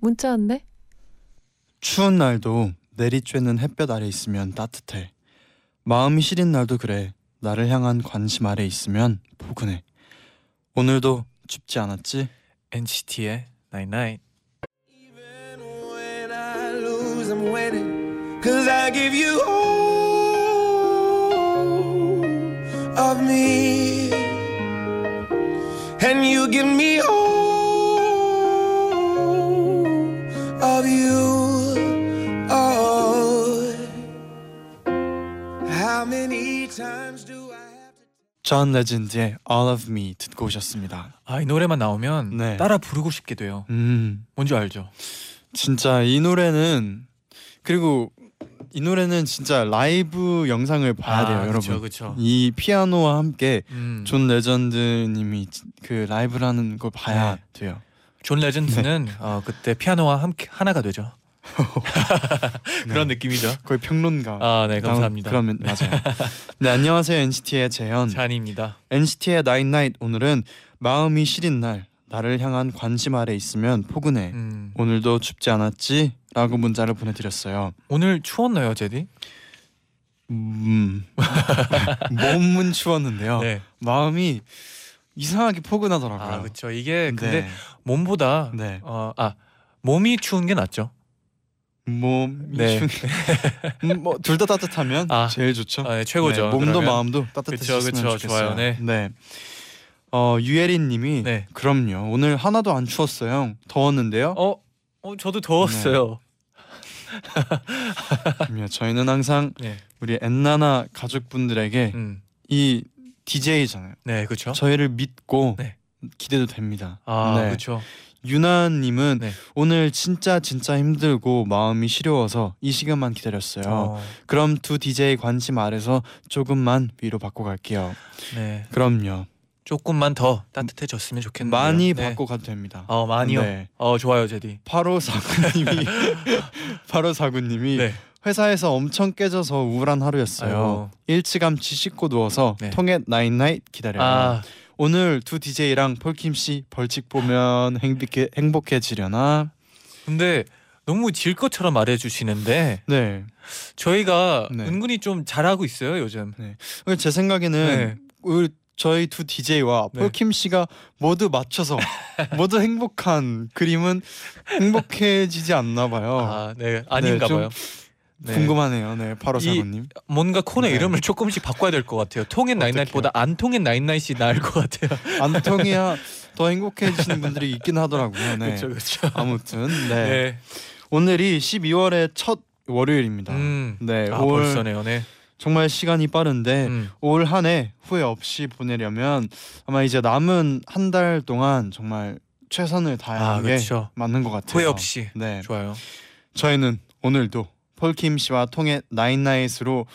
문자 왔네. 추운 날도 내리쬐는 햇볕 아래 있으면 따뜻해. 마음이 시린 날도 그래. 나를 향한 관심 아래 있으면 포근해. 오늘도 춥지 않았지? NCT의 Night Night. Even when I lose, I'm winning. Cause I give you all of me. And you give me all 존 레전드의 All of Me 듣고 오셨습니다. 아 이 노래만 나오면 네. 따라 부르고 싶게 돼요. 음, 뭔지 알죠? 진짜 이 노래는 그리고 이 노래는 진짜 라이브 영상을 봐야 돼요, 여러분. 그렇죠, 그렇죠. 이 피아노와 함께 음, 존 레전드님이 그 라이브라는 걸 봐야 네. 돼요. 존 레전드는 어, 그때 피아노와 함께 하나가 되죠. 그런 느낌이죠. 거의 평론가. 아, 네, 감사합니다. 그러면 맞아요. 네, 안녕하세요 NCT의 재현. 쟈니입니다. NCT의 나인 나잇 오늘은 마음이 시린 날 나를 향한 관심 아래 있으면 포근해. 음, 오늘도 춥지 않았지? 라고 문자를 보내드렸어요. 오늘 추웠나요, 제디? 음, 몸은 추웠는데요. 네. 마음이 이상하게 포근하더라고요. 아, 그렇죠. 이게 근데 네. 몸보다 네. 어, 아 몸이 추운 게 낫죠. 몸이 네. 뭐둘 다 따뜻하면 아, 제일 좋죠. 아, 네, 최고죠. 네, 몸도 그러면. 마음도 그쵸, 좋겠어요. 좋아요. 네. 어 유예린님이 네. 그럼요. 오늘 하나도 안 추웠어요. 더웠는데요. 어, 어 저도 더웠어요. 그럼요. 저희는 항상 네. 우리 엔나나 가족분들에게 음. 이 DJ잖아요. 네, 그렇죠. 저희를 믿고 네. 기대도 됩니다. 아, 네. 그렇죠. 유나님은 네. 오늘 진짜 진짜 힘들고 마음이 시려워서 이 시간만 기다렸어요. 어, 그럼 두 DJ 관심 아래서 조금만 위로 받고 갈게요. 네. 그럼요. 조금만 더 따뜻해졌으면 좋겠네요. 많이 네. 받고 가도 됩니다. 어, 많이요. 네. 어, 좋아요, 제디. 8549님이 8549님이 네. 회사에서 엄청 깨져서 우울한 하루였어요. 아이고. 일찌감치 씻고 누워서 네. 통했나잇나잇 기다려요. 아, 오늘 두 DJ랑 폴킴 씨 벌칙 보면 행복해 행복해지려나? 근데 너무 질 것처럼 말해 주시는데 네. 저희가 네. 은근히 좀 잘하고 있어요, 요즘. 오늘 제 생각에는 네. 우리 저희 두 DJ와 네. 폴킴 씨가 모두 맞춰서 모두 행복한 그림은 행복해지지 않나 봐요. 아, 네. 아닌가 좀 봐요. 네. 궁금하네요. 네, 8549님. 뭔가 코너 네. 이름을 조금씩 바꿔야 될 것 같아요. 통엔 나인나잇보다 안 통엔 나인나잇이 나을 것 같아요. 안 통해야 더 행복해지시는 분들이 있긴 하더라고요. 네. 그렇죠, 그렇죠. 아무튼 네. 네. 오늘이 12월의 첫 월요일입니다. 음. 네, 아, 올 벌써네요. 네. 정말 시간이 빠른데 음. 올 한 해 후회 없이 보내려면 아마 이제 남은 한 달 동안 정말 최선을 다하는 아, 게 그렇죠. 맞는 것 같아요. 후회 없이. 네, 좋아요. 저희는 오늘도 폴킴 씨와 통해 나인나잇으로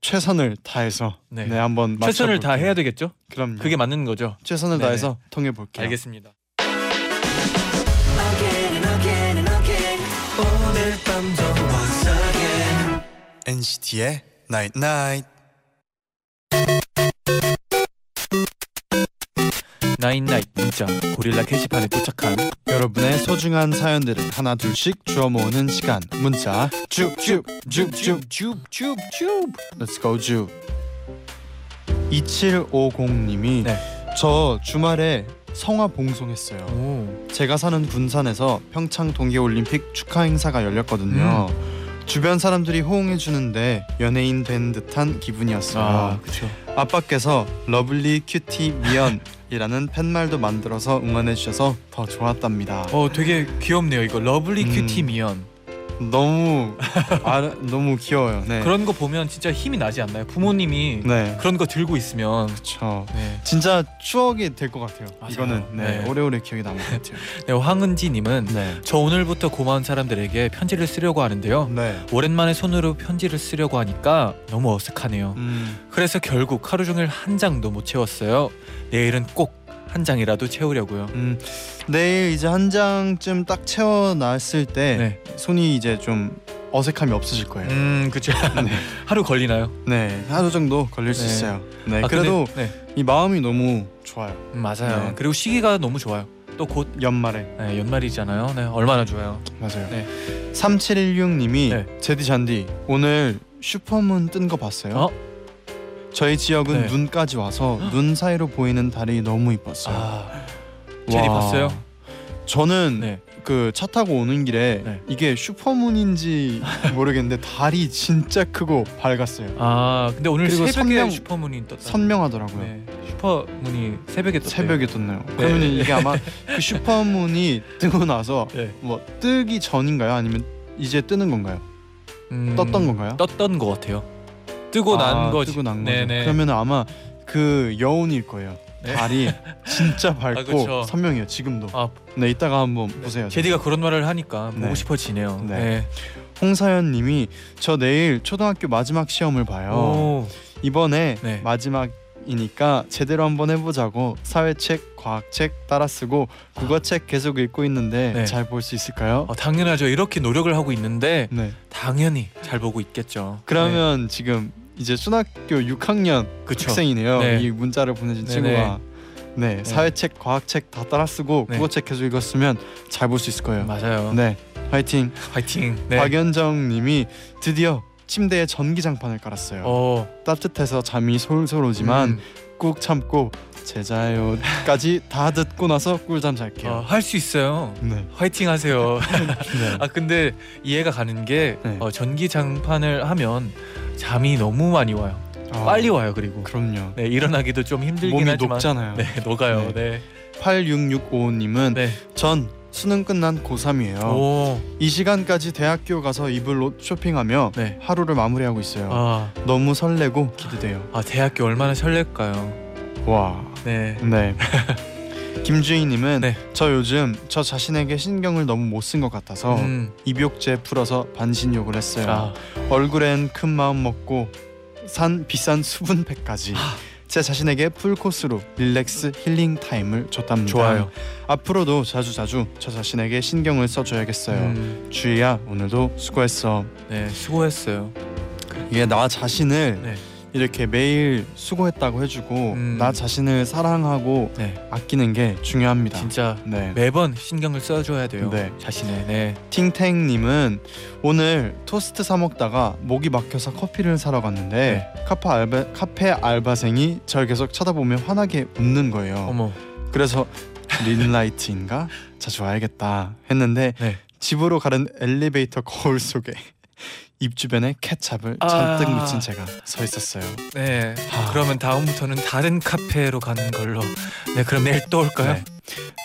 최선을 다해서 네. 네, 한번 최선을 다. 해야 되겠죠? 그럼요. 그게 맞는 거죠. 최선을 네네. 다해서 통해 볼게요. 알겠습니다. NCT의 Night Night. 나인나잇 문자 고릴라 게시판에 도착한 여러분의 소중한 사연들을 하나 둘씩 주워 모으는 시간. 문자 쭉쭉쭉쭉 줍줍줍줍. Let's go 쭉 2750님이 네. 저 주말에 성화 봉송했어요. 오. 제가 사는 군산에서 평창 동계올림픽 축하 행사가 열렸거든요. 주변 사람들이 호응해 주는데 연예인 된 듯한 기분이었어요. 아 그렇죠. 아빠께서 lovely cutie 미연 이라는 팻말도 만들어서 응원해 주셔서 더 좋았답니다 어 되게 귀엽네요 이거 러블리 음. 큐티 미연. 너무 아, 너무 귀여워요. 네. 그런 거 보면 진짜 힘이 나지 않나요? 부모님이 네. 그런 거 들고 있으면 그렇죠. 네. 진짜 추억이 될 것 같아요. 맞아요. 이거는 네, 네. 오래오래 기억에 남을 것 같아요. 네, 황은지님은 네. 저 오늘부터 고마운 사람들에게 편지를 쓰려고 하는데요. 네. 오랜만에 손으로 편지를 쓰려고 하니까 너무 어색하네요. 음, 그래서 결국 하루 종일 한 장도 못 채웠어요. 내일은 꼭 한 장이라도 채우려고요. 음, 내일 이제 한 장쯤 딱 채워 놨을 때 네. 손이 이제 좀 어색함이 없어질 거예요. 음, 그죠. 네. 하루 걸리나요? 네, 하루 정도 걸릴 수 네. 있어요. 네, 아, 그래도 근데, 네. 이 마음이 너무 좋아요. 음, 맞아요. 네. 그리고 시기가 너무 좋아요. 또곧 연말에 연말이잖아요. 네, 얼마나 좋아요. 맞아요. 네. 3716님이 네. 제디 잔디 오늘 슈퍼문 뜬 거 봤어요? 어? 저희 지역은 네. 눈까지 와서 눈 사이로 보이는 달이 너무 이뻤어요. 아, 제디 와. 봤어요? 저는 네. 그 차 타고 오는 길에 네. 이게 슈퍼문인지 모르겠는데 달이 진짜 크고 밝았어요. 아, 근데 오늘 그리고 새벽에 선명- 슈퍼문이 떴다. 선명하더라고요. 네. 슈퍼문이 새벽에 떴대요. 새벽에 떴네요. 그러면 이게 아마 그 슈퍼문이 뜨고 나서 네. 뭐 뜨기 전인가요? 아니면 이제 뜨는 건가요? 음, 떴던 건가요? 떴던 것 같아요. 뜨고 아, 난 거지. 뜨고 난 거죠. 네네. 그러면 아마 그 여운일 거예요. 네. 달이 진짜 밝고 그쵸. 선명해요. 지금도. 아, 네, 이따가 한번 보세요. 제디가 그런 말을 하니까 보고 네. 싶어지네요. 네. 네. 홍사연님이 저 내일 초등학교 마지막 시험을 봐요. 오, 이번에 네. 마지막이니까 제대로 한번 해보자고 사회책, 과학책 따라 쓰고 국어책 계속 읽고 있는데 네. 잘 볼 수 있을까요? 어, 당연하죠. 이렇게 노력을 하고 있는데 네. 당연히 잘 보고 있겠죠. 그러면 지금 이제 초등학교 6학년 네. 그쵸. 학생이네요. 네. 이 문자를 보내준 네네. 친구가 네, 사회책, 과학책 다 따라 쓰고 네. 국어책 계속 읽었으면 잘 볼 수 있을 거예요. 맞아요. 네, 화이팅. 화이팅. 네. 박연정님이 드디어 침대에 전기장판을 깔았어요. 어, 따뜻해서 잠이 솔솔 오지만 음, 꾹 참고 제자요까지 다 듣고 나서 꿀잠 잘게요. 어, 할수 있어요. 네. 화이팅 하세요. 네. 아 근데 이해가 가는 게 네. 어, 전기 장판을 하면 잠이 너무 많이 와요. 아, 빨리 와요. 그리고 그럼요. 네, 일어나기도 좀 힘들긴 몸이 하지만 녹잖아요. 네, 녹아요. 네. 8665님은 네. 전 수능 끝난 고3이에요. 오. 이 시간까지 대학교 가서 입을 옷 쇼핑하며 네. 하루를 마무리하고 있어요. 아, 너무 설레고 기대돼요. 아 대학교 얼마나 설렐까요? 와. 네. 네. 김주희님은 네. 저 요즘 저 자신에게 신경을 너무 못 쓴 것 같아서 음. 입욕제 풀어서 반신욕을 했어요. 아, 얼굴엔 큰 마음 먹고 산 비싼 수분팩까지 아. 제 자신에게 풀 코스로 relax 힐링 타임을 줬답니다. 좋아요. 앞으로도 자주 자주 저 자신에게 신경을 써줘야겠어요. 음, 주희야 오늘도 수고했어. 네, 수고했어요. 이게 나 자신을 네. 이렇게 매일 수고했다고 해주고 음. 나 자신을 사랑하고 네. 아끼는 게 중요합니다. 진짜 네. 매번 신경을 써줘야 돼요. 네. 자신의 네. 팅탱님은 오늘 토스트 사 먹다가 목이 막혀서 커피를 사러 갔는데 네. 카페 알바 카페 알바생이 절 계속 쳐다보며 환하게 웃는 거예요. 어머. 그래서 린라이트인가 자주 와야겠다 했는데 네. 집으로 가는 엘리베이터 거울 속에 입 주변에 케찹을 아. 잔뜩 묻힌 제가 서 있었어요. 네. 아. 그러면 다음부터는 다른 카페로 가는 걸로. 네, 그럼 내일 또 올까요? 네.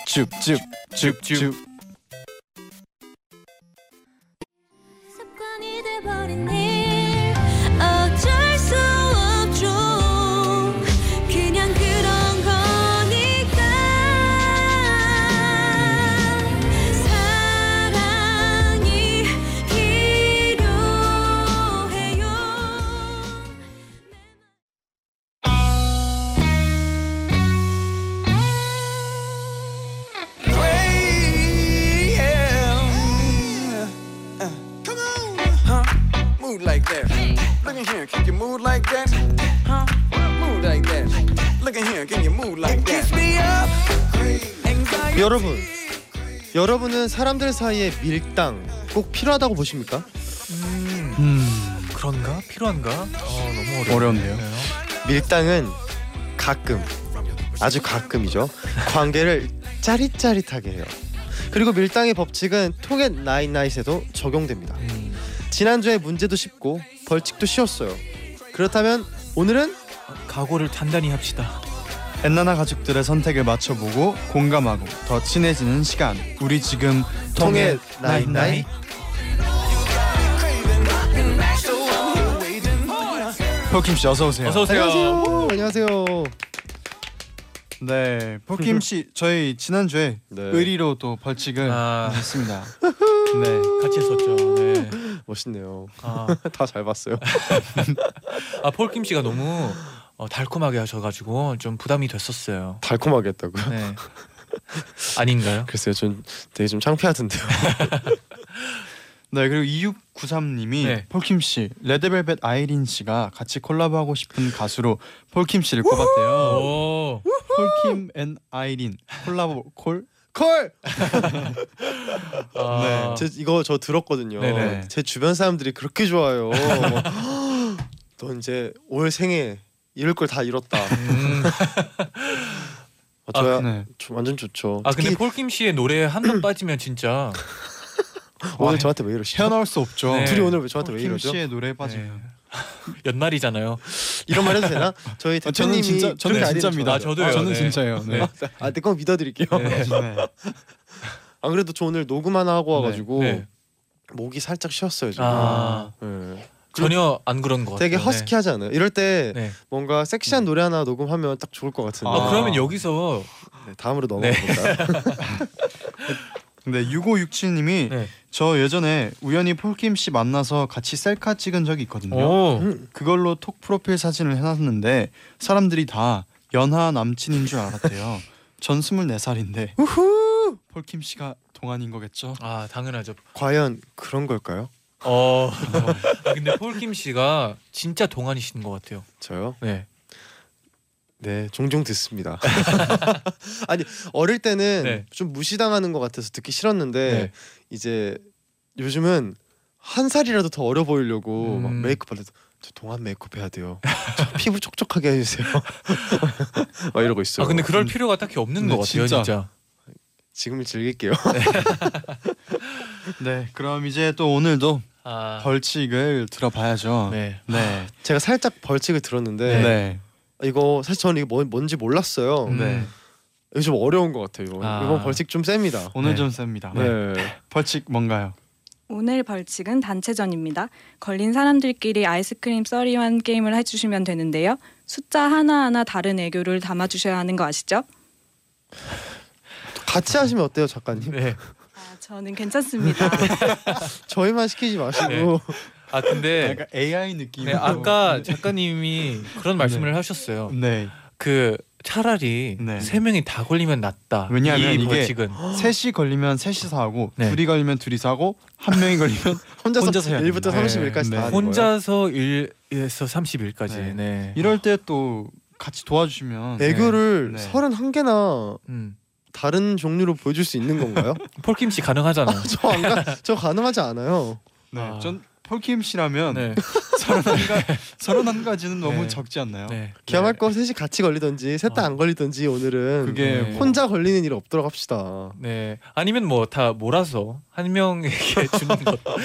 쭉쭉 쭉쭉 that. Look in here, can you move like that? Huh? Move like that. Look in here, can you move like that? Kiss me up. Anxiety. 여러분, 여러분은 사람들 사이에 밀당 꼭 필요하다고 보십니까? 음, 그런가? 필요한가? 어, 너무. 어려운데요. 밀당은 가끔, 아주 가끔이죠. 관계를 짜릿짜릿하게 해요. 그리고 밀당의 법칙은 통의 나인나잇에도 적용됩니다. 음, 지난주에 문제도 쉽고 벌칙도 쉬웠어요. 그렇다면 오늘은 각오를 단단히 합시다. 엔나나 가족들의 선택을 맞춰보고 공감하고 더 친해지는 시간. 우리 지금 통해 나이 나이. 포킴 씨 어서 오세요. 어서 오세요. 안녕하세요. 안녕하세요. 네, 포킴 씨 저희 지난주에 네. 의리로 또 벌칙을 아. 했습니다. 네, 같이 했었죠. 네. 멋있네요. 아, 다 잘 봤어요. 아 폴킴 씨가 너무 어, 달콤하게 하셔가지고 좀 부담이 됐었어요. 달콤하게 했다고요? 네. 아닌가요? 글쎄요, 전 되게 좀 창피하던데요. 네, 그리고 2693님이 네. 폴킴 씨, 레드벨벳 아이린 씨가 같이 콜라보하고 싶은 가수로 폴킴 씨를 꼽았대요. 오. 폴킴 and 아이린 콜라보 콜? 콜! 아, 제 이거 저 들었거든요. 네네. 제 주변 사람들이 그렇게 좋아요. 뭐, 너 이제 올 생에 이럴 걸 다 잃었다. 음. 어, 저야 네. 저 완전 좋죠. 아 근데 폴킴 씨의 노래 한 번 빠지면 진짜 오늘 와, 저한테 왜 이러시죠? 헤어나올 수 없죠. 네. 둘이 오늘 왜 저한테 왜 폴킴 이러죠? 씨의 노래에 빠지면. 연말이잖아요. 이런 말 해도 되나? 저희 아, 저는 대표님이 진짜 저는 그렇게 아이디어를 진짜입니다. 아, 저도요. 저는 네. 진짜예요. 네. 아, 내거 믿어드릴게요. 네. 네. 안 그래도 저 오늘 녹음 하나 하고 와가지고 네. 목이 살짝 쉬었어요 지금. 아 네. 전혀 안 그런 것 같아요. 되게 허스키하지 않아요? 이럴 때 네. 네. 뭔가 섹시한 노래 하나 녹음하면 딱 좋을 것 같은데. 아, 그러면 여기서 네, 다음으로 네. 넘어가 볼까요? 근데 6567님이 네. 저 예전에 우연히 폴킴 씨 만나서 같이 셀카 찍은 적이 있거든요. 오. 음, 그걸로 톡 프로필 사진을 해놨는데 사람들이 다 연하 남친인 줄 알았대요. 전 24살인데 우후. 폴킴 씨가 동안인 거겠죠? 아 당연하죠. 과연 그런 걸까요? 어. 아, 근데 폴킴 씨가 진짜 동안이신 것 같아요. 저요? 네. 네, 종종 듣습니다. 아니 어릴 때는 네. 좀 무시당하는 것 같아서 듣기 싫었는데 네. 이제 요즘은 한 살이라도 더 어려 보이려고 음. 막 메이크업 할때도 저 동안 메이크업 해야 돼요. 저 피부 촉촉하게 해주세요. 막 이러고 있어요. 아 근데 그럴 필요가 딱히 없는 네, 것 같아요, 진짜. 진짜. 지금을 즐길게요. 네, 그럼 이제 또 오늘도 아. 벌칙을 들어봐야죠. 네. 네, 제가 살짝 벌칙을 들었는데 네, 이거 사실 저는 이게 뭐, 뭔지 몰랐어요. 음. 네. 이거 좀 어려운 것 같아요. 아. 이번 벌칙 좀 셉니다. 오늘 네. 좀 셉니다. 네. 벌칙 뭔가요? 오늘 벌칙은 단체전입니다. 걸린 사람들끼리 아이스크림 썰이환 게임을 해주시면 되는데요. 숫자 하나하나 다른 애교를 담아주셔야 하는 거 아시죠? 같이 하시면 어때요, 작가님? 네. 아, 저는 괜찮습니다. 저희만 시키지 마시고. 네. 아 근데 약간 AI 느낌. 네, 아까 작가님이 그런 말씀을 하셨어요. 네, 그 차라리 네. 세 명이 다 걸리면 낫다. 왜냐하면 이 이게 벌칙은 셋이 걸리면 셋이서 하고 네. 둘이 걸리면 둘이서 하고 한 명이 걸리면 혼자서, 혼자서 해야 1부터 됩니다. 30일까지 네. 다 하는 거예요. 혼자서 1에서 30일까지. 네. 네. 이럴 때 또 같이 도와주시면 애교를 네. 31개나 음. 다른 종류로 보여줄 수 있는 건가요? 폴킴 씨 가능하잖아요. 저 안 가, 저 가능하지 않아요. 네, 아. 전 폴킴 씨라면 네. 서른 한가 가지는 너무 네. 적지 않나요? 네. 기왕할 거 셋이 같이 걸리던지 셋다 아. 안 걸리던지 오늘은 그게 네. 혼자 걸리는 일 없도록 합시다. 네. 아니면 뭐 다 몰아서 한 명에게 주는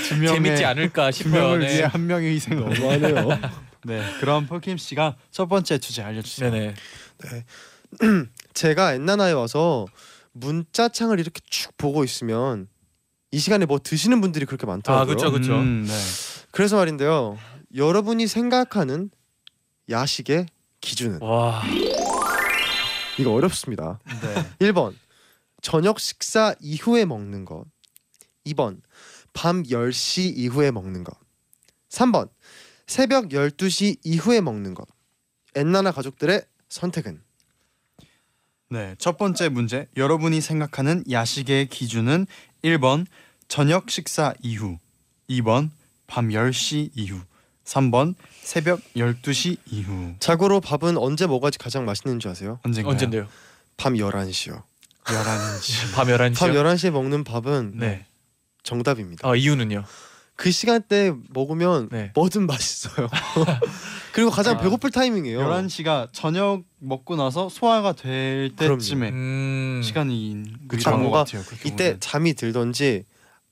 두 명의 재밌지 않을까 두 싶어요. 명을 네. 위해 한 명의 희생 너무. 너무하네요. 네, 그럼 폴킴 씨가 첫 번째 주제 알려주세요. 네네. 제가 엔나나에 와서 문자 창을 이렇게 쭉 보고 있으면 이 시간에 뭐 드시는 분들이 그렇게 많더라고요. 아, 그쵸, 그쵸. 음, 네. 그래서 말인데요. 여러분이 생각하는 야식의 기준은 와. 이거 어렵습니다. 네. 1번 저녁 식사 이후에 먹는 것 2번 밤 10시 이후에 먹는 것 3번 새벽 12시 이후에 먹는 것 엔나나 가족들의 선택은 네, 첫 번째 문제. 여러분이 생각하는 야식의 기준은 1번 저녁 식사 이후, 2번 밤 10시 이후, 3번 새벽 12시 이후. 자고로 밥은 언제 먹어야지 가장 맛있는 줄 아세요? 언젠가요? 언젠데요? 밤 11시요 11시. 밤 11시요? 밤 11시에 먹는 밥은 네. 정답입니다 아, 이유는요? 그 시간대 먹으면 네. 뭐든 맛있어요 그리고 가장 아. 배고플 타이밍이에요 11시가 저녁 먹고 나서 소화가 될 그럼요. 때쯤에 음. 시간이 그쵸. 것 같아요. 그렇게 이때 보면. 잠이 들던지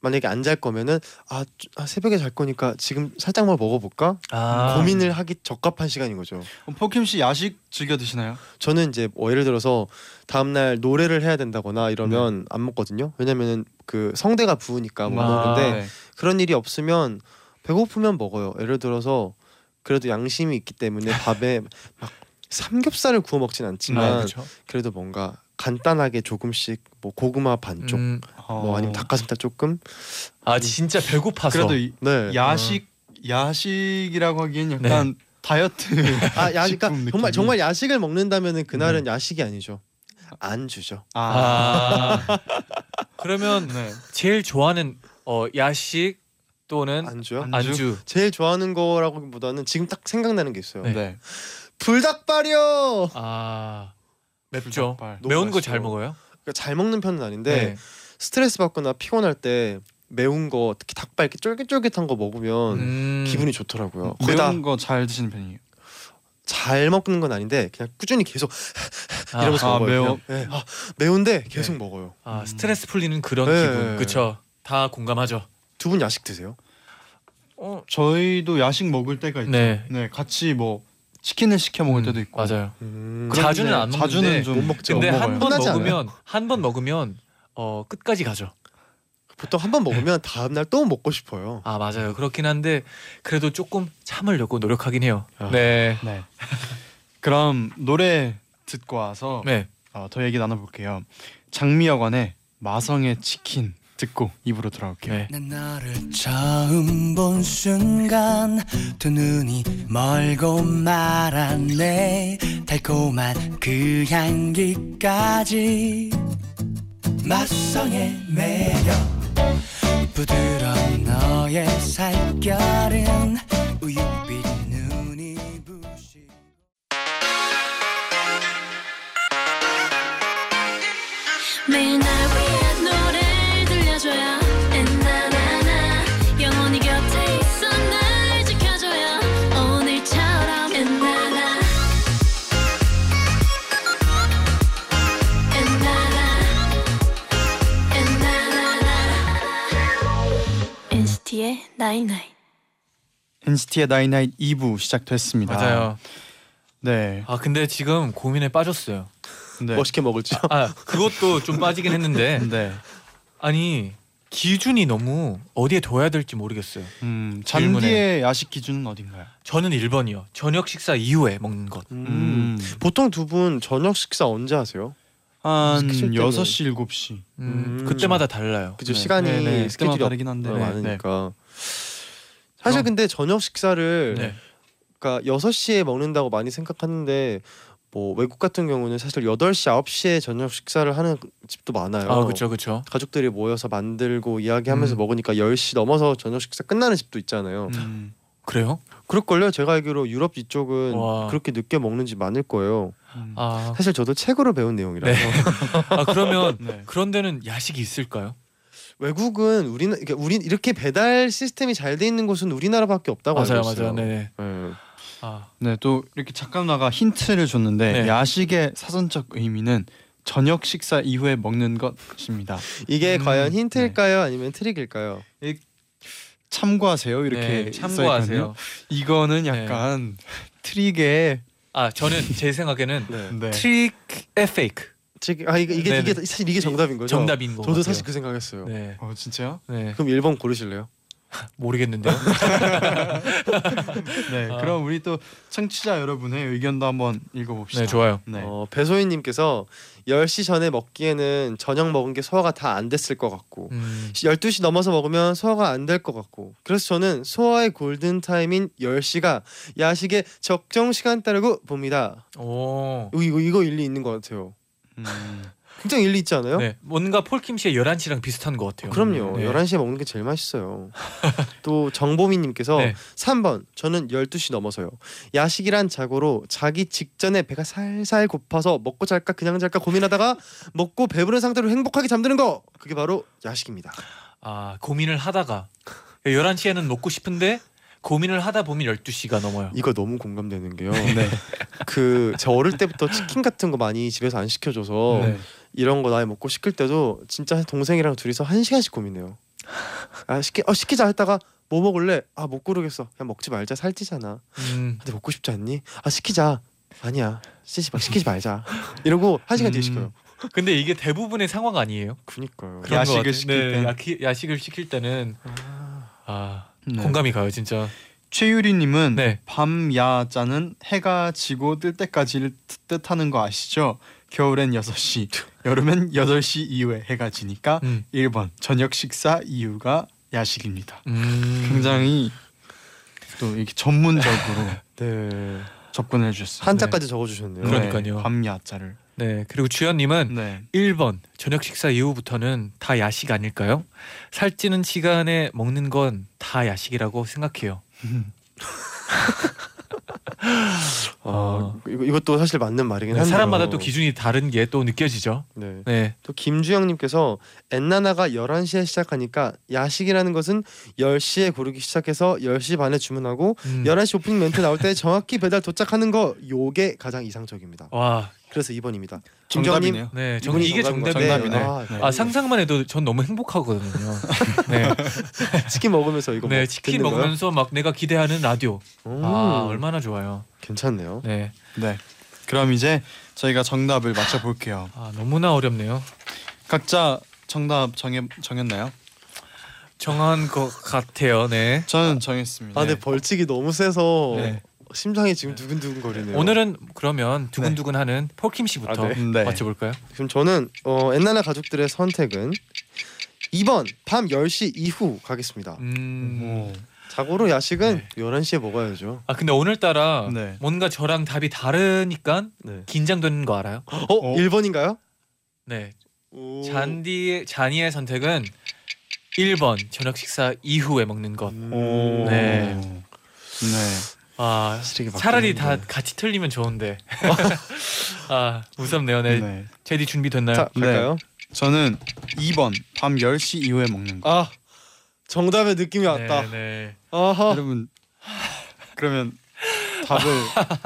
만약에 안 잘 거면은 아, 아, 새벽에 잘 거니까 지금 살짝만 먹어볼까 아. 고민을 하기 적합한 시간인 거죠. 어, 포킴 씨 야식 즐겨 드시나요? 저는 이제 뭐 예를 들어서 다음 날 노래를 해야 된다거나 이러면 안 먹거든요. 왜냐면은 그 성대가 부으니까 못 아, 먹는데 네. 그런 일이 없으면 배고프면 먹어요. 예를 들어서 그래도 양심이 있기 때문에 밥에 막 삼겹살을 구워 먹진 않지만 아, 그렇죠. 그래도 뭔가 간단하게 조금씩 뭐 고구마 반쪽 음, 뭐 아니면 닭가슴살 조금 아 진짜 배고파서. 그래도 이- 네 야식 야식이라고 하기엔 약간 다이어트 아 야식 그러니까 식품 정말 느낌이. 정말 야식을 먹는다면은 그날은 야식이 아니죠 안주죠 아, 아. 그러면 네. 제일 좋아하는 어, 야식 또는 안주요 안- 안주. 제일 좋아하는 거라고보다는 지금 딱 생각나는 게 있어요 네. 네. 불닭발이요 아 맵죠. 매운 거 맛있죠. 잘 먹어요? 그러니까 잘 먹는 편은 아닌데 네. 스트레스 받거나 피곤할 때 매운 거 특히 닭발 이렇게 쫄깃쫄깃한 거 먹으면 음. 기분이 좋더라고요. 매운 거 잘 드시는 편이에요. 잘 먹는 건 아닌데 그냥 꾸준히 계속 아, 이러면서 아, 먹어요. 매워? 네. 아, 매운데 계속 먹어요. 아 스트레스 풀리는 그런 네. 기분. 그쵸. 다 공감하죠. 두 분 야식 드세요? 어 저희도 야식 먹을 때가 있죠. 네. 네. 같이 뭐 치킨을 시켜 먹을 음, 때도 있고. 맞아요. 음, 자주는 안 먹는데 자주는 좀 못 먹죠. 근데 못한 먹어요. 번 끝나지 먹으면 한 번 먹으면 어 끝까지 가죠. 보통 한 번 먹으면 다음 날 또 먹고 싶어요. 아 맞아요. 그렇긴 한데 그래도 조금 참으려고 노력하긴 해요. 아. 네. 네. 그럼 노래 듣고 와서 네. 어, 더 얘기 나눠볼게요. 장미여관의 마성의 치킨 듣고 입으로 돌아올게요. 네. 난 너를 처음 본 순간 두 눈이 멀고 말았네 달콤한 그 향기까지 맛성의 매력 부드러운 너의 살결은 우윳빛 눈이 부시 매일 night night NCT의 나이나잇 2부 시작됐습니다. 맞아요. 네. 아 근데 지금 고민에 빠졌어요. 네. 뭐 시켜 먹을지요? 아 그것도 좀 빠지긴 했는데 네. 아니 기준이 너무 어디에 둬야 될지 모르겠어요. 음. 잔디의 야식 기준은 어딘가요? 저는 1번이요. 저녁 식사 이후에 먹는 것. 음. 보통 두 분 저녁 식사 언제 하세요? 한 때문에. 6시 7시. 음, 음. 그때마다 달라요. 그죠 네. 시간이 네, 네. 스케줄이 다르긴 한데. 어, 네. 많으니까 사실 그럼- 근데 저녁 식사를 네. 그러니까 6시에 먹는다고 많이 생각하는데 뭐 외국 같은 경우는 사실 8시 9시에 저녁 식사를 하는 집도 많아요. 아 그렇죠 그렇죠. 가족들이 모여서 만들고 이야기하면서 음. 먹으니까 10시 넘어서 저녁 식사 끝나는 집도 있잖아요. 음. 그래요? 그럴걸요? 제가 알기로 유럽 이쪽은 와. 그렇게 늦게 먹는 집 많을 거예요. 음. 아, 사실 저도 책으로 배운 내용이라서 네. 아 그러면 네. 그런 데는 야식이 있을까요? 외국은 우리는 그러니까 우리 이렇게 배달 시스템이 잘 돼 있는 곳은 우리나라밖에 없다고 맞아요 알고 있어요. 맞아요. 네. 네. 아 네, 또 이렇게 잠깐 나가 힌트를 줬는데 네. 야식의 사전적 의미는 저녁 식사 이후에 먹는 것입니다. 이게 음, 과연 힌트일까요? 아니면 트릭일까요? 참고하세요. 이렇게 네, 써 참고하세요. 이거는 약간 트릭의 아 저는 제 생각에는 네. 네. 트릭의 페이크 트릭 아 이게 이게, 네네. 이게 사실 이게 정답인 거죠? 정답인 거 저도 같아요. 사실 그 생각했어요. 네. 어 진짜요? 네. 그럼 1번 고르실래요? 모르겠는데요. 네. 아. 그럼 우리 또 청취자 여러분의 의견도 한번 읽어봅시다. 네 좋아요. 네. 어, 배소희님께서 10시 전에 먹기에는 저녁 먹은 게 소화가 다 안 됐을 것 같고 음, 12시 넘어서 먹으면 소화가 안 될 것 같고 그래서 저는 소화의 골든 타임인 10시가 야식의 적정 시간대라고 봅니다. 오. 이거, 이거 일리 있는 것 같아요. 음. 굉장히 일리 있지 않아요? 네, 뭔가 폴킴 씨의 11시랑 비슷한 것 같아요. 그럼요. 네. 11시에 먹는 게 제일 맛있어요. 또 정보미님께서 네. 3번 저는 12시 넘어서요. 야식이란 자고로 자기 직전에 배가 살살 고파서 먹고 잘까 그냥 잘까 고민하다가 먹고 배부른 상태로 행복하게 잠드는 거 그게 바로 야식입니다. 아 고민을 하다가 11시에는 먹고 싶은데 고민을 하다 보면 12시가 넘어요. 이거 너무 공감되는 게요. 네. 그 제가 어릴 때부터 치킨 같은 거 많이 집에서 안 시켜줘서 네. 이런 거 나이 먹고 시킬 때도 진짜 동생이랑 둘이서 한 시간씩 고민해요. 아 시키 어 시키자 했다가 뭐 먹을래? 아 못 고르겠어. 그냥 먹지 말자 살찌잖아. 음, 근데 먹고 싶지 않니? 아 시키자. 아니야. 시키지 마. 시키지 말자. 이러고 한 시간 뒤에 음. 시켜요. 근데 이게 대부분의 상황 아니에요? 그니까요. 그런 야식을. 시킬 네, 때. 야키, 야식을 시킬 때는 아 네. 공감이 가요 진짜. 최유리님은 네. 밤야자는 해가 지고 뜰 때까지를 뜻- 뜻하는 거 아시죠? 겨울엔 6시, 여름엔 8시 이후에 해가 지니까 음. 1번 저녁 식사 이후가 야식입니다. 음. 굉장히 또 이렇게 전문적으로 네. 접근해 주셨어요. 한자까지 적어주셨네요. 그러니- 그러니까요. 밤야자를. 네. 그리고 주연님은 네. 1번 저녁 식사 이후부터는 다 야식 아닐까요? 살찌는 시간에 먹는 건 다 야식이라고 생각해요. 아, 이거 이것도 사실 맞는 말이긴 한데 네, 사람마다 또 기준이 다른 게 또 느껴지죠. 네. 네. 또 김주영님께서 엔나나가 11시에 시작하니까 야식이라는 것은 10시에 고르기 시작해서 10시 반에 주문하고 음. 11시 오프닝 멘트 나올 때 정확히 배달 도착하는 거 요게 가장 이상적입니다. 와, 그래서 2번입니다. 김정님 정답이네요. 네, 정, 이분이 이게 정답인 정답이네. 거예요. 정답이네. 아, 아 상상만 해도 전 너무 행복하거든요. 네, 치킨 먹으면서 이거 네 뭐 치킨 듣는 거요? 먹으면서 막 내가 기대하는 라디오. 음, 아 얼마나 좋아요. 괜찮네요. 네, 네. 그럼 이제 저희가 정답을 맞춰 볼게요. 아 너무나 어렵네요. 각자 정답 정해 정했나요? 정한 것 같아요. 네. 저는 정했습니다. 아, 근데 벌칙이 너무 세서 네. 심장이 지금 두근두근 거리네요. 오늘은 그러면 두근두근하는 폴킴 씨부터 아, 네. 네. 맞춰볼까요? 지금 저는 어, 엔나나 가족들의 선택은 2번 밤 10시 이후 가겠습니다. 음. 자고로 야식은 네. 11시에 먹어야죠. 아 근데 오늘따라 네. 뭔가 저랑 답이 다르니까 네. 긴장되는 거 알아요? 어, 어? 1번인가요? 네. 잔디 잔이의 선택은 1번 저녁 식사 이후에 먹는 것. 오. 네. 네. 아 차라리 다. 같이 틀리면 좋은데. 아 무섭네요. 네. 네. 제디 준비 됐나요? 자, 갈까요? 저는 2번 밤 10시 이후에 먹는 거. 아, 정답의 느낌이 왔다. 네, 네. 아하. 여러분 그러면 답을 아,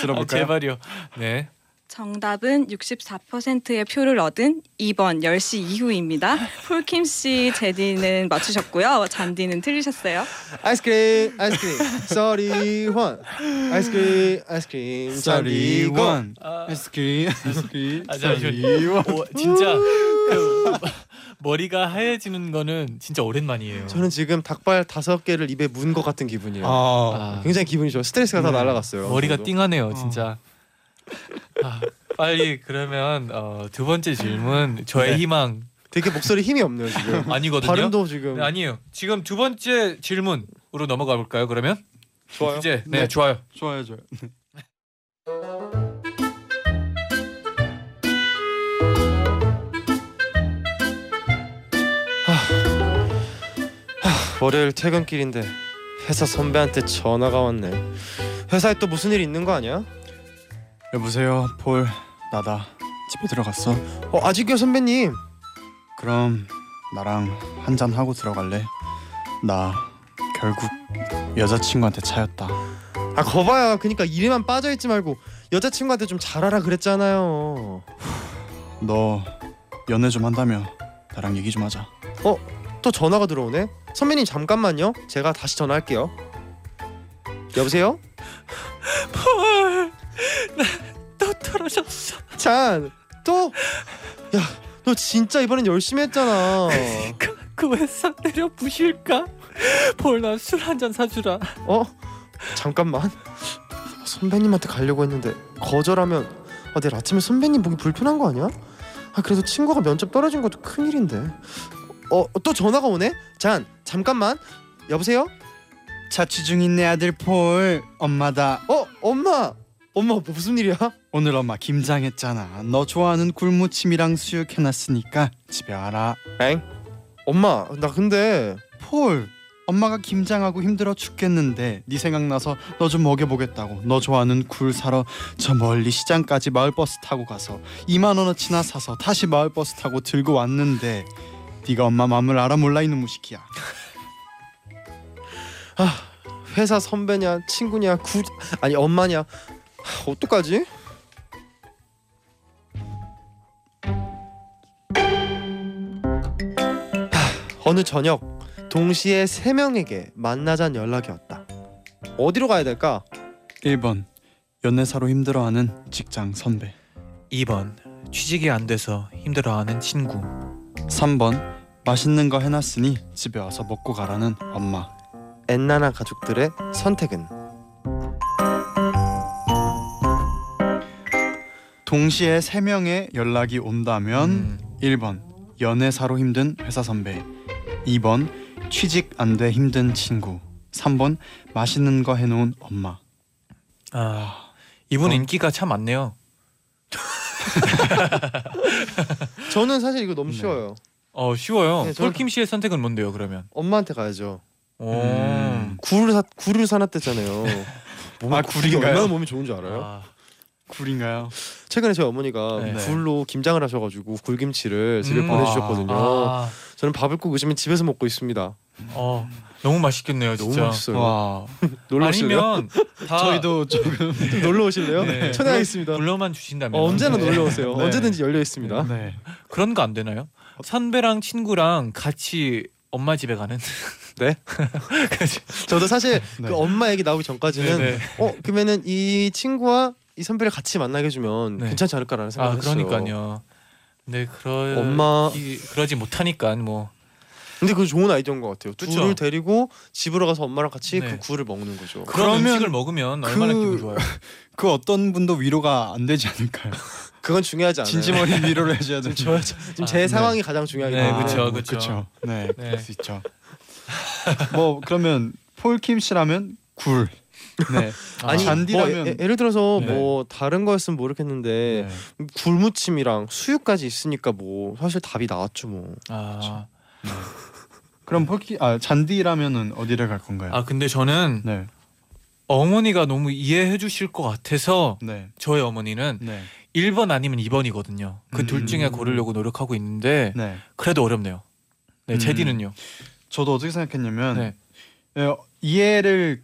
들어볼까요? 제발요. 네. 정답은 64%의 표를 얻은 2번 10시 이후입니다. 폴킴 씨, 제디는 맞추셨고요. 잔디는 틀리셨어요. 아이스크림, 아이스크림. thirty one. 아이스크림, 아이스크림. 잔디 go. One 아, 아이스크림 아이스크림 아. thirty one 오, 진짜 그 머리가 하얘지는 거는 진짜 오랜만이에요. 저는 지금 닭발 다섯 개를 입에 문 것 같은 기분이에요. 아, 아, 굉장히 기분이 좋아요. 스트레스가 다 네. 날아갔어요. 머리가. 띵하네요, 진짜. 아, 빨리 그러면 어, 두 번째 질문 저의 네. 희망 되게 목소리 힘이 없네요 지금. 아니거든요. 발음도 지금 네, 아니에요. 지금 두 번째 질문으로 넘어가 볼까요? 그러면 좋아요. 이제 네, 네. 좋아요. 좋아요 좋아요 월요일 퇴근길인데 회사 선배한테 전화가 왔네. 회사에 또 무슨 일 있는 거 아니야? 여보세요 폴 나다 집에 들어갔어 어 아직요 선배님. 그럼 나랑 한 잔 하고 들어갈래 나 결국 여자친구한테 차였다 아 거봐요. 그니까 일에만 빠져 있지 말고 여자친구한테 좀 잘하라 그랬잖아요. 너 연애 좀 한다며 나랑 얘기 좀 하자 또 전화가 들어오네. 선배님 잠깐만요. 제가 다시 전화할게요. 여보세요? 폴, 나또 떨어졌어. 잔 또? 야, 너 진짜 이번엔 열심히 했잖아. 그, 그 회사 때려 부실까? 폴, 나술 한 잔 사주라. 어? 잠깐만. 선배님한테 가려고 했는데 거절하면 아, 내일 아침에 선배님 보기 불편한 거 아니야? 아 그래도 친구가 면접 떨어진 것도 큰일인데. 어 또 전화가 오네? 잔 잠깐만. 여보세요? 자취 중인 내 아들 폴 엄마다 어 엄마. 엄마 무슨 일이야? 오늘 엄마 김장했잖아. 너 좋아하는 굴무침이랑 수육 해놨으니까 집에 와라. 엥? 엄마 나 근데 폴 엄마가 김장하고 힘들어 죽겠는데 네 생각나서 너 좀 먹여보겠다고. 너 좋아하는 굴 사러 저 멀리 시장까지 마을버스 타고 가서 2만 원어치나 사서 다시 마을버스 타고 들고 왔는데 네가 엄마 마음을 알아 몰라 이놈 무식이야. 회사 선배냐 친구냐 구 아니 엄마냐. 하, 어떡하지? 어느 저녁 동시에 세 명에게 만나자는 연락이 왔다. 어디로 가야 될까? 1번 연애사로 힘들어하는 직장 선배 2번 취직이 안 돼서 힘들어하는 친구. 3번 맛있는 거 해놨으니 집에 와서 먹고 가라는 엄마 엔나나 가족들의 선택은 동시에 세 명의 연락이 온다면 음. 1번 연애사로 힘든 회사 선배 2번 취직 안 돼 힘든 친구 3번 맛있는 거 해놓은 엄마 아 이분 어. 인기가 참 많네요. 저는 사실 이거 너무 네. 쉬워요. 어 쉬워요. 네, 저는- 폴킴 씨의 선택은 뭔데요 그러면? 엄마한테 가야죠. 오. 음. 굴을 사 굴을 사놨대잖아요. 몸에 아, 굴이 굴인가요? 얼마나 몸이 좋은 줄 알아요? 아, 굴인가요? 최근에 저희 어머니가 네. 굴로 김장을 하셔가지고 굴김치를 집에 음. 보내주셨거든요. 아, 저는 밥을 꼭 요즘에 집에서 먹고 있습니다. 어 너무 맛있겠네요 너무 진짜. 맛있어요. 와 놀러 오실래요? 아니면 다 저희도 조금 좀 놀러 오실래요? 네. 초대하겠습니다. 불러만 주신다면 어, 언제나 네. 놀러 오세요. 네. 언제든지 열려 있습니다. 네. 그런 거 안 되나요? 선배랑 친구랑 같이 엄마 집에 가는. 네? 저도 사실 네. 그 엄마 얘기 나오기 전까지는 네네. 어 그러면은 이 친구와 이 선배를 같이 만나게 해주면 네. 괜찮지 않을까라는 아 생각을 했어요. 그러니까요. 네 그러 엄마- 이, 그러지 못하니까 뭐 근데 그거 좋은 아이디어인 것 같아요. 그쵸? 둘을 데리고 집으로 가서 엄마랑 같이 네. 그 굴을 먹는 거죠. 그런 음식을 먹으면 얼마나 그- 기분 좋아요. 그 어떤 분도 위로가 안 되지 않을까요? 그건 중요하지 않아요. 어린 위로를 해줘야 되는 지금 저 지금 제 아, 네. 상황이 가장 중요하기 네, 때문에 그쵸, 뭐, 그쵸. 그쵸. 네, 네. 그럴 수 있죠. 뭐 그러면 폴킴 씨라면 굴. 네. 아니 잔디라면- 뭐 예, 예를 들어서 네. 뭐 다른 거였으면 모르겠는데 네. 굴무침이랑 수육까지 있으니까 뭐 사실 답이 나왔죠 뭐. 아, 그럼 폴킴 아 잔디라면은 어디를 갈 건가요? 아 근데 저는 네. 어머니가 너무 이해해 주실 것 같아서 네. 저희 어머니는 네. 1번 아니면 2번이거든요. 그둘 음. 중에 고르려고 노력하고 있는데 네. 그래도 어렵네요. 네, 음. 제디는요. 저도 어떻게 생각했냐면 네. 예, 이해를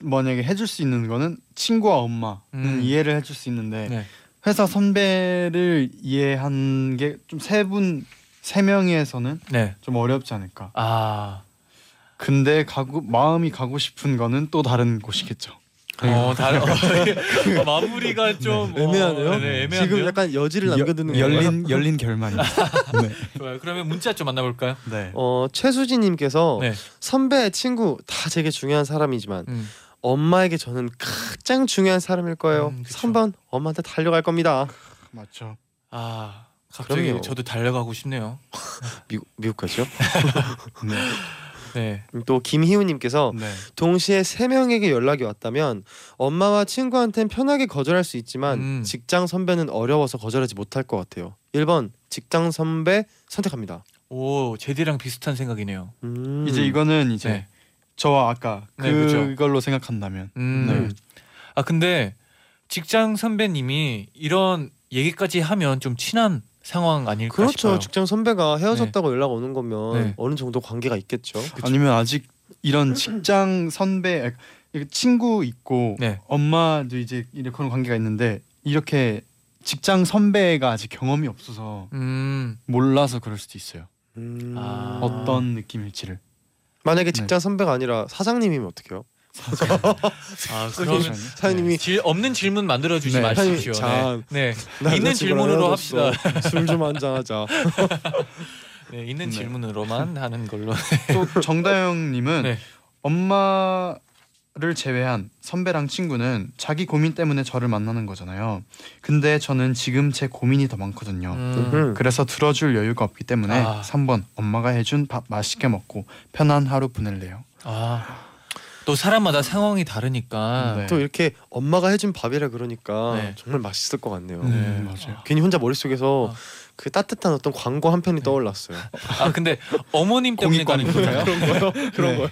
만약에 해줄 수 있는 거는 친구와 엄마는 음. 이해를 해줄 수 있는데 네. 회사 선배를 이해한 게 좀 세 분 세 명에서는 네. 좀 어렵지 않을까. 아, 근데 가고 마음이 가고 싶은 거는 또 다른 곳이겠죠. 어, 다른 어, 마무리가 좀 어, 애매하네요. 네, 애매한데요. 지금 약간 여지를 남겨두는 여- 건가요? 열린 열린 결말입니다. 네. 좋아요. 그러면 문자 좀 만나볼까요? 네. 어 최수진님께서 네. 선배 친구 다 되게 중요한 사람이지만 음. 엄마에게 저는 가장 중요한 사람일 거예요. 음, 그쵸. 3번 엄마한테 달려갈 겁니다. 맞죠. 아, 갑자기 그럼요. 저도 달려가고 싶네요. 미국 미국 가죠. 네. 네. 또 김희우님께서 네. 동시에 세 명에게 연락이 왔다면 엄마와 친구한텐 편하게 거절할 수 있지만 음. 직장 선배는 어려워서 거절하지 못할 것 같아요. 1번 직장 선배 선택합니다. 오, 제디랑 비슷한 생각이네요. 음. 이제 이거는 이제 네. 저와 아까 네, 그죠. 그걸로 생각한다면 음. 네. 아 근데 직장 선배님이 이런 얘기까지 하면 좀 친한 상황 아닐까 그렇죠. 싶어요. 직장 선배가 헤어졌다고 연락 오는 거면 네. 어느 정도 관계가 있겠죠. 아니면 아직 이런 직장 선배 아, 친구 있고 네. 엄마도 이제 이런 그런 관계가 있는데 이렇게 직장 선배가 아직 경험이 없어서 음. 몰라서 그럴 수도 있어요. 음. 아. 어떤 느낌일지를. 만약에 직장 선배가 아니라 사장님이면 어떡해요? 아 그러면 사장님이 질, 없는 질문 만들어 주지 네. 마십시오. 참. 네. 나 네. 있는 질문으로 헤어졌어. 술좀 한잔 하자. 네, 있는 네. 질문으로만 하는 걸로. 또 정다영님은 네. 엄마 를 제외한 선배랑 친구는 자기 고민 때문에 저를 만나는 거잖아요. 근데 저는 지금 제 고민이 더 많거든요. 음. 음. 그래서 들어줄 여유가 없기 때문에 아. 3번 엄마가 해준 밥 맛있게 먹고 편한 하루 보낼래요. 아. 또 사람마다 상황이 다르니까. 네. 또 이렇게 엄마가 해준 밥이라 그러니까 네. 정말 맛있을 것 같네요. 네. 음, 맞아요. 괜히 혼자 머릿속에서 아. 그 따뜻한 어떤 광고 한 편이 떠올랐어요. 아 근데 어머님 때문에 가는 거잖아요. 그런 거요? 그런 거요?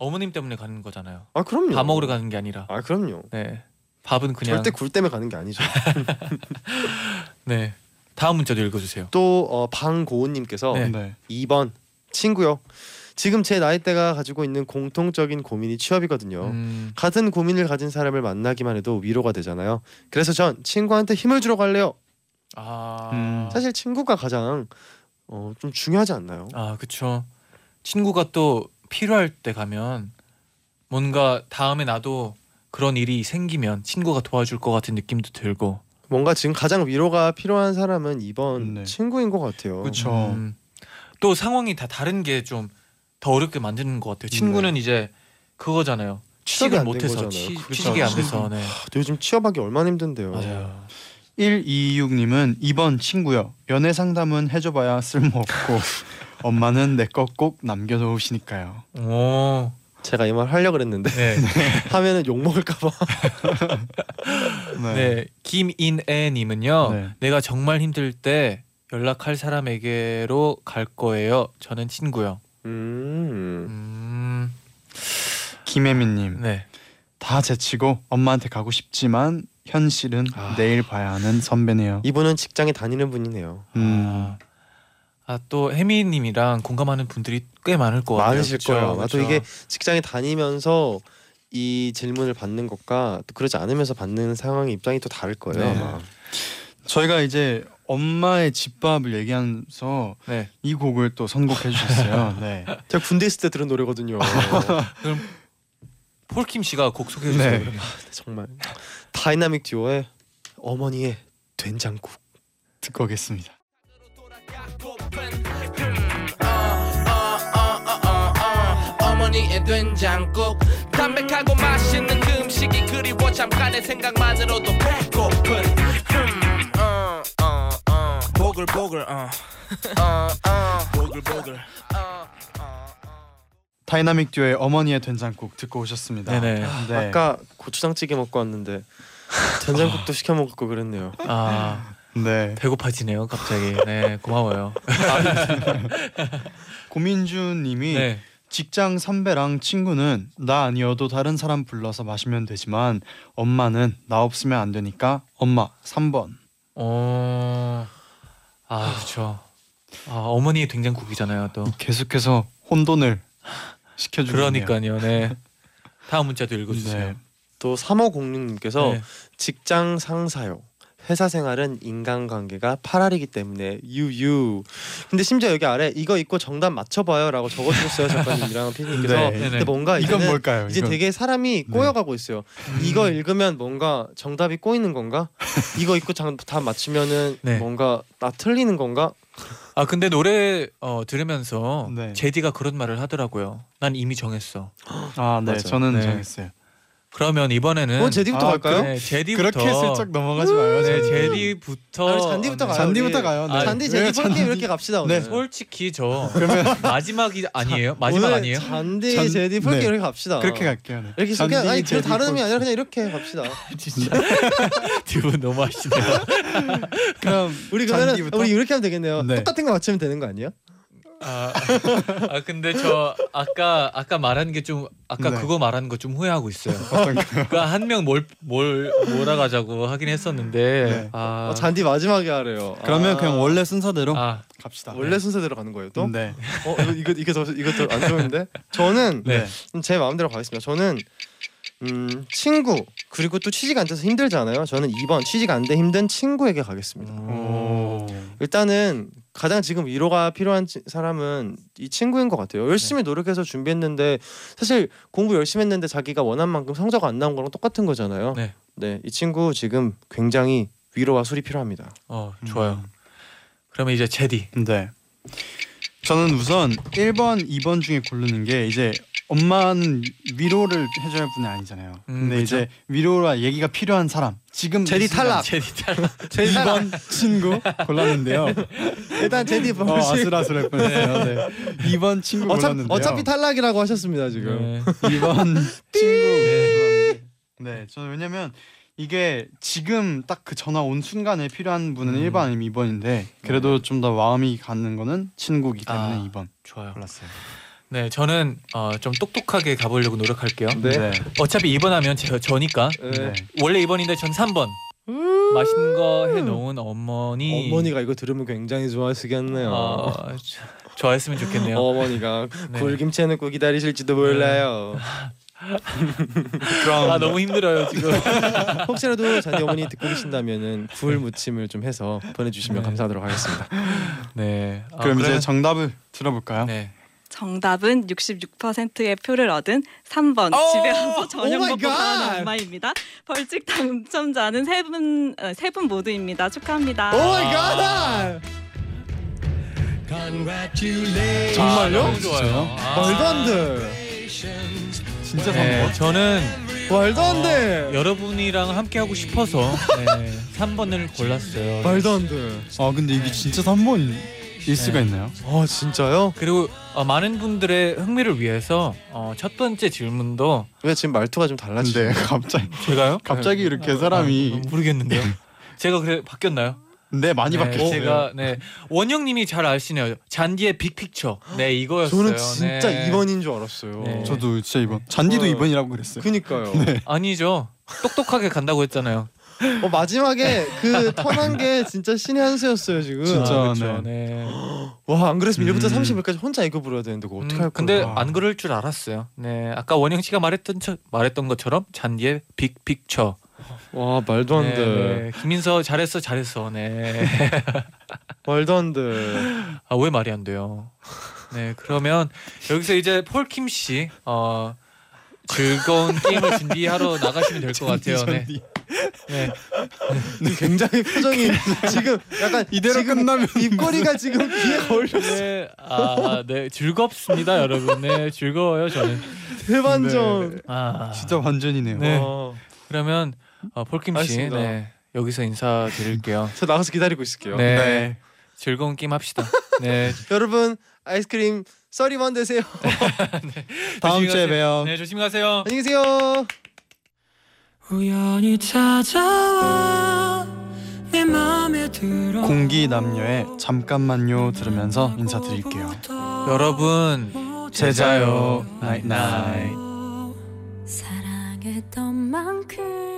어머님 때문에 가는 거잖아요. 아 그럼요. 밥 먹으러 가는 게 아니라. 아 그럼요. 네. 밥은 그냥 절대 굴 때문에 가는 게 아니죠. 네. 다음 문자도 읽어주세요. 또 어, 방고은님께서 네. 네. 2번 친구요. 지금 제 나이대가 가지고 있는 공통적인 고민이 취업이거든요. 음, 같은 고민을 가진 사람을 만나기만 해도 위로가 되잖아요. 그래서 전 친구한테 힘을 주러 갈래요. 아, 음. 사실 친구가 가장 어, 좀 중요하지 않나요? 아 그쵸. 친구가 또 필요할 때 가면 뭔가 다음에 나도 그런 일이 생기면 친구가 도와줄 것 같은 느낌도 들고. 뭔가 지금 가장 위로가 필요한 사람은 이번 네. 친구인 것 같아요. 그쵸. 음, 또 상황이 다 다른 게 좀 더 어렵게 만드는 것 같아요. 친구는 이제 그거잖아요. 취직을 못해서. 취, 그렇죠. 취직이 안 돼서 네. 요즘 취업하기 얼마나 힘든데요. 맞아요. 126님은 2번 친구요. 연애 상담은 해줘봐야 쓸모없고 엄마는 내 거 꼭 남겨놓으시니까요. 오, 제가 이 말 하려 고 그랬는데 네, 하면은 욕 먹을까봐. 네. 김인애님은요. 네. 내가 정말 힘들 때 연락할 사람에게로 갈 거예요. 저는 친구요. 음. 음, 김혜민님 네. 다 제치고 엄마한테 가고 싶지만 현실은 아. 내일 봐야 하는 선배네요. 이분은 직장에 다니는 분이네요. 음. 아, 또 혜미님이랑 공감하는 분들이 꽤 많을 것 같아요. 많으실 그쵸? 거예요. 나도 그쵸? 이게 직장에 다니면서 이 질문을 받는 것과 또 그러지 않으면서 받는 상황의 입장이 또 다를 거예요. 네. 아마. 저희가 이제 엄마의 집밥을 얘기하면서 네. 이 곡을 또 선곡해 주셨어요. 네. 제가 군대 있을 때 들은 노래거든요. 그럼 폴킴 씨가 곡 소개해 주세요. 네. 그러면. 정말 다이나믹 듀오의 어머니의 된장국. 듣고 오겠습니다. 어머니의 된장국 담백하고 맛있는 그 음식이 그리워 잠깐의 생각만으로도 배고픈 음, 어, 어, 어. 보글보글 어. 어, 어. 보글보글 어, 어, 어. 다이나믹 듀오의 어머니의 된장국 듣고 오셨습니다. 네네. 네. 아까 고추장찌개 먹고 왔는데 된장국도 시켜 먹을 거 그랬네요. 아 네. 배고파지네요 갑자기. 네 고마워요. 고민준 님이 네. 직장 선배랑 친구는 나 아니어도 다른 사람 불러서 마시면 되지만 엄마는 나 없으면 안 되니까 엄마 3번. 어. 아 그렇죠. 아 어머니의 된장국이잖아요 또. 계속해서 혼돈을 시켜주고 그러니까요. 네. 다음 문자도 읽어 주세요. 네. 또 3506님께서 네. 직장 상사요. 회사 생활은 인간관계가 8알이기 때문에 유유. 근데 심지어 여기 아래 이거 읽고 정답 맞춰봐요라고 적어주셨어요 작가님이랑 피디님께서. 네. 근데 뭔가 이건 이제는 뭘까요? 이제 이건? 되게 사람이 네. 꼬여가고 있어요. 이거 읽으면 뭔가 정답이 꼬이는 건가? 이거 읽고 장- 다 맞추면은 네. 뭔가 나 틀리는 건가? 아 근데 노래 어, 들으면서 네. 제디가 그런 말을 하더라고요. 난 이미 정했어. 아, 네. 맞아요. 저는 네. 정했어요. 그러면 이번에는 어 제디부터 아, 갈까요? 네, 제디부터 그렇게 슬쩍 넘어가지 마요. 네, 저는. 제디부터 아, 잔디부터 네. 가요. 잔디부터. 가요. 네. 아, 잔디? 제디 폴킴 이렇게 갑시다 오늘. 네. 솔직히 저 마지막이 아니에요? 마지막 아니에요? 잔디 잔- 제디 폴킴 네. 이렇게 갑시다. 그렇게 갈게요. 네. 이렇게 그냥 아니 그 제디 다른 의미 폴- 아니라 그냥 이렇게 갑시다. 진짜 두 분 너무 하시네요. 그럼 우리 그러면? 우리 이렇게 하면 되겠네요. 네. 똑같은 거 맞추면 되는 거 아니에요? 아, 아 근데 저 아까 아까 말한 게 좀 아까 네. 그거 말하는 거좀 후회하고 있어요. 그러니까 한 명 뭘 뭘 몰아가자고 하긴 했었는데 네. 아, 어, 잔디 마지막에 하래요. 그러면 아, 그냥 원래 순서대로 아, 갑시다. 원래 순서대로 가는 거예요 또? 네. 어 이거 이거 더 이것도 안 좋은데? 저는 네. 제 마음대로 가겠습니다. 저는 음, 친구 그리고 또 취직 안 돼서 힘들잖아요. 저는 2번 취직 안 돼 힘든 친구에게 가겠습니다. 오. 일단은 가장 지금 위로가 필요한 치- 사람은 이 친구인 것 같아요. 열심히 노력해서 준비했는데 사실 공부 열심히 했는데 자기가 원한 만큼 성적 안 나온 거랑 똑같은 거잖아요. 네. 네, 이 친구 지금 굉장히 위로와 술이 필요합니다. 어 좋아요. 그러면 이제 제디. 네. 저는 우선 1번, 2번 중에 고르는 게 이제 엄마는 위로를 해줘야 할 분이 아니잖아요. 음, 근데 그쵸. 이제 위로와 얘기가 필요한 사람 지금 제디 탈락. 제디 탈락. 2번 친구 골랐는데요. 일단 제디 어, 버릇이 아슬아슬할 뻔했어요. 네. 2번 친구 어차, 골랐는데요. 어차피 탈락이라고 하셨습니다 지금. 네. 2번 친구 골랐는데 네, 저는 왜냐면 이게 지금 딱 그 전화 온 순간에 필요한 분은 음. 1번 아니면 2번인데 그래도 좀 더 마음이 가는 거는 친구이기 때문에 아. 2번 좋아요. 골랐어요. 네, 저는 어, 좀 똑똑하게 가보려고 노력할게요. 네. 어차피 2번 하면 제, 저니까 네. 네. 원래 2번인데 전 3번. 맛있는 거 해놓은 어머니. 어머니가 이거 들으면 굉장히 좋아하시겠네요. 어, 저- 좋아했으면 좋겠네요. 어머니가 네. 굴김치 해놓고 기다리실지도 몰라요. 그럼 아 너무 힘들어요 지금. 혹시라도 잔디 어머니 듣고 계신다면은 굴 무침을 좀 해서 보내주시면 네. 감사하도록 하겠습니다. 네. 아, 그럼 이제 그러면- 정답을 들어볼까요? 네. 정답은 66%의 표를 얻은 3번 오! 집에 와서 저녁 oh my 먹고 God! 가는 엄마입니다. 벌칙 당첨자는 세분세 분 모두입니다. 축하합니다. Oh my God! Congratulations. 정말요? 너무 좋아요. 아, 말도 안 돼. 진짜 네, 3번. 저는 말도 안 돼. 여러분이랑 함께 하고 싶어서 네, 3번을 골랐어요. 말도 안 돼. 아 근데 이게 진짜 3번 일 수가 네. 있나요? 아 진짜요? 그리고 어, 많은 분들의 흥미를 위해서 어, 첫 번째 질문도 왜 지금 말투가 좀 달라지죠? 근데 갑자기 제가요? 갑자기 이렇게 사람이 아, 모르겠는데요. 제가 그래 바뀌었나요? 네 많이 네, 바뀌었어요. 제가 네 원영님이 잘 아시네요. 잔디의 빅픽처. 네 이거였어요. 저는 진짜 네. 2번인 줄 알았어요. 네. 저도 진짜 이번 잔디도 어. 2번이라고 그랬어요. 그니까요. 아니죠. 똑똑하게 간다고 했잖아요. 어, 마지막에 그 턴한 게 진짜 신의 한 수였어요 지금. 진짜. 아, 그쵸. 네. 네. 와안 그랬으면 음. 1부터 30일까지 혼자 이거 불러야 되는데 그거 어떻게 음, 할 거야? 근데? 안 그럴 줄 알았어요. 네, 아까 원영 씨가 말했던 처, 말했던 것처럼 잔디의 빅 픽처. 와 말도 안 네, 돼. 네. 김민서 잘했어, 잘했어. 네. 말도 안 돼. 아 왜 말이 안 돼요? 네, 그러면 여기서 이제 폴킴 씨, 어 즐거운 게임을 준비하러 나가시면 될 것 같아요. 네. 네. 굉장히 표정이 지금 약간 이대로 지금 끝나면 입꼬리가 지금 귀에 걸렸어. 네, 아, 네, 즐겁습니다, 여러분. 네, 즐거워요, 저는. 대반전. 아, 진짜 완전이네요. 네. 와. 그러면 어, 폴킴 씨, 알겠습니다. 네, 여기서 인사드릴게요. 저 나가서 기다리고 있을게요. 네. 네. 즐거운 게임 합시다. 네. 여러분 아이스크림 thirty one 되세요. 다음 주에. 봬요. 네, 조심히 가세요. 안녕히 계세요. 공기 남녀의 잠깐만요 들으면서 인사드릴게요. 여러분, 잘 자요. Night night. 사랑했던 만큼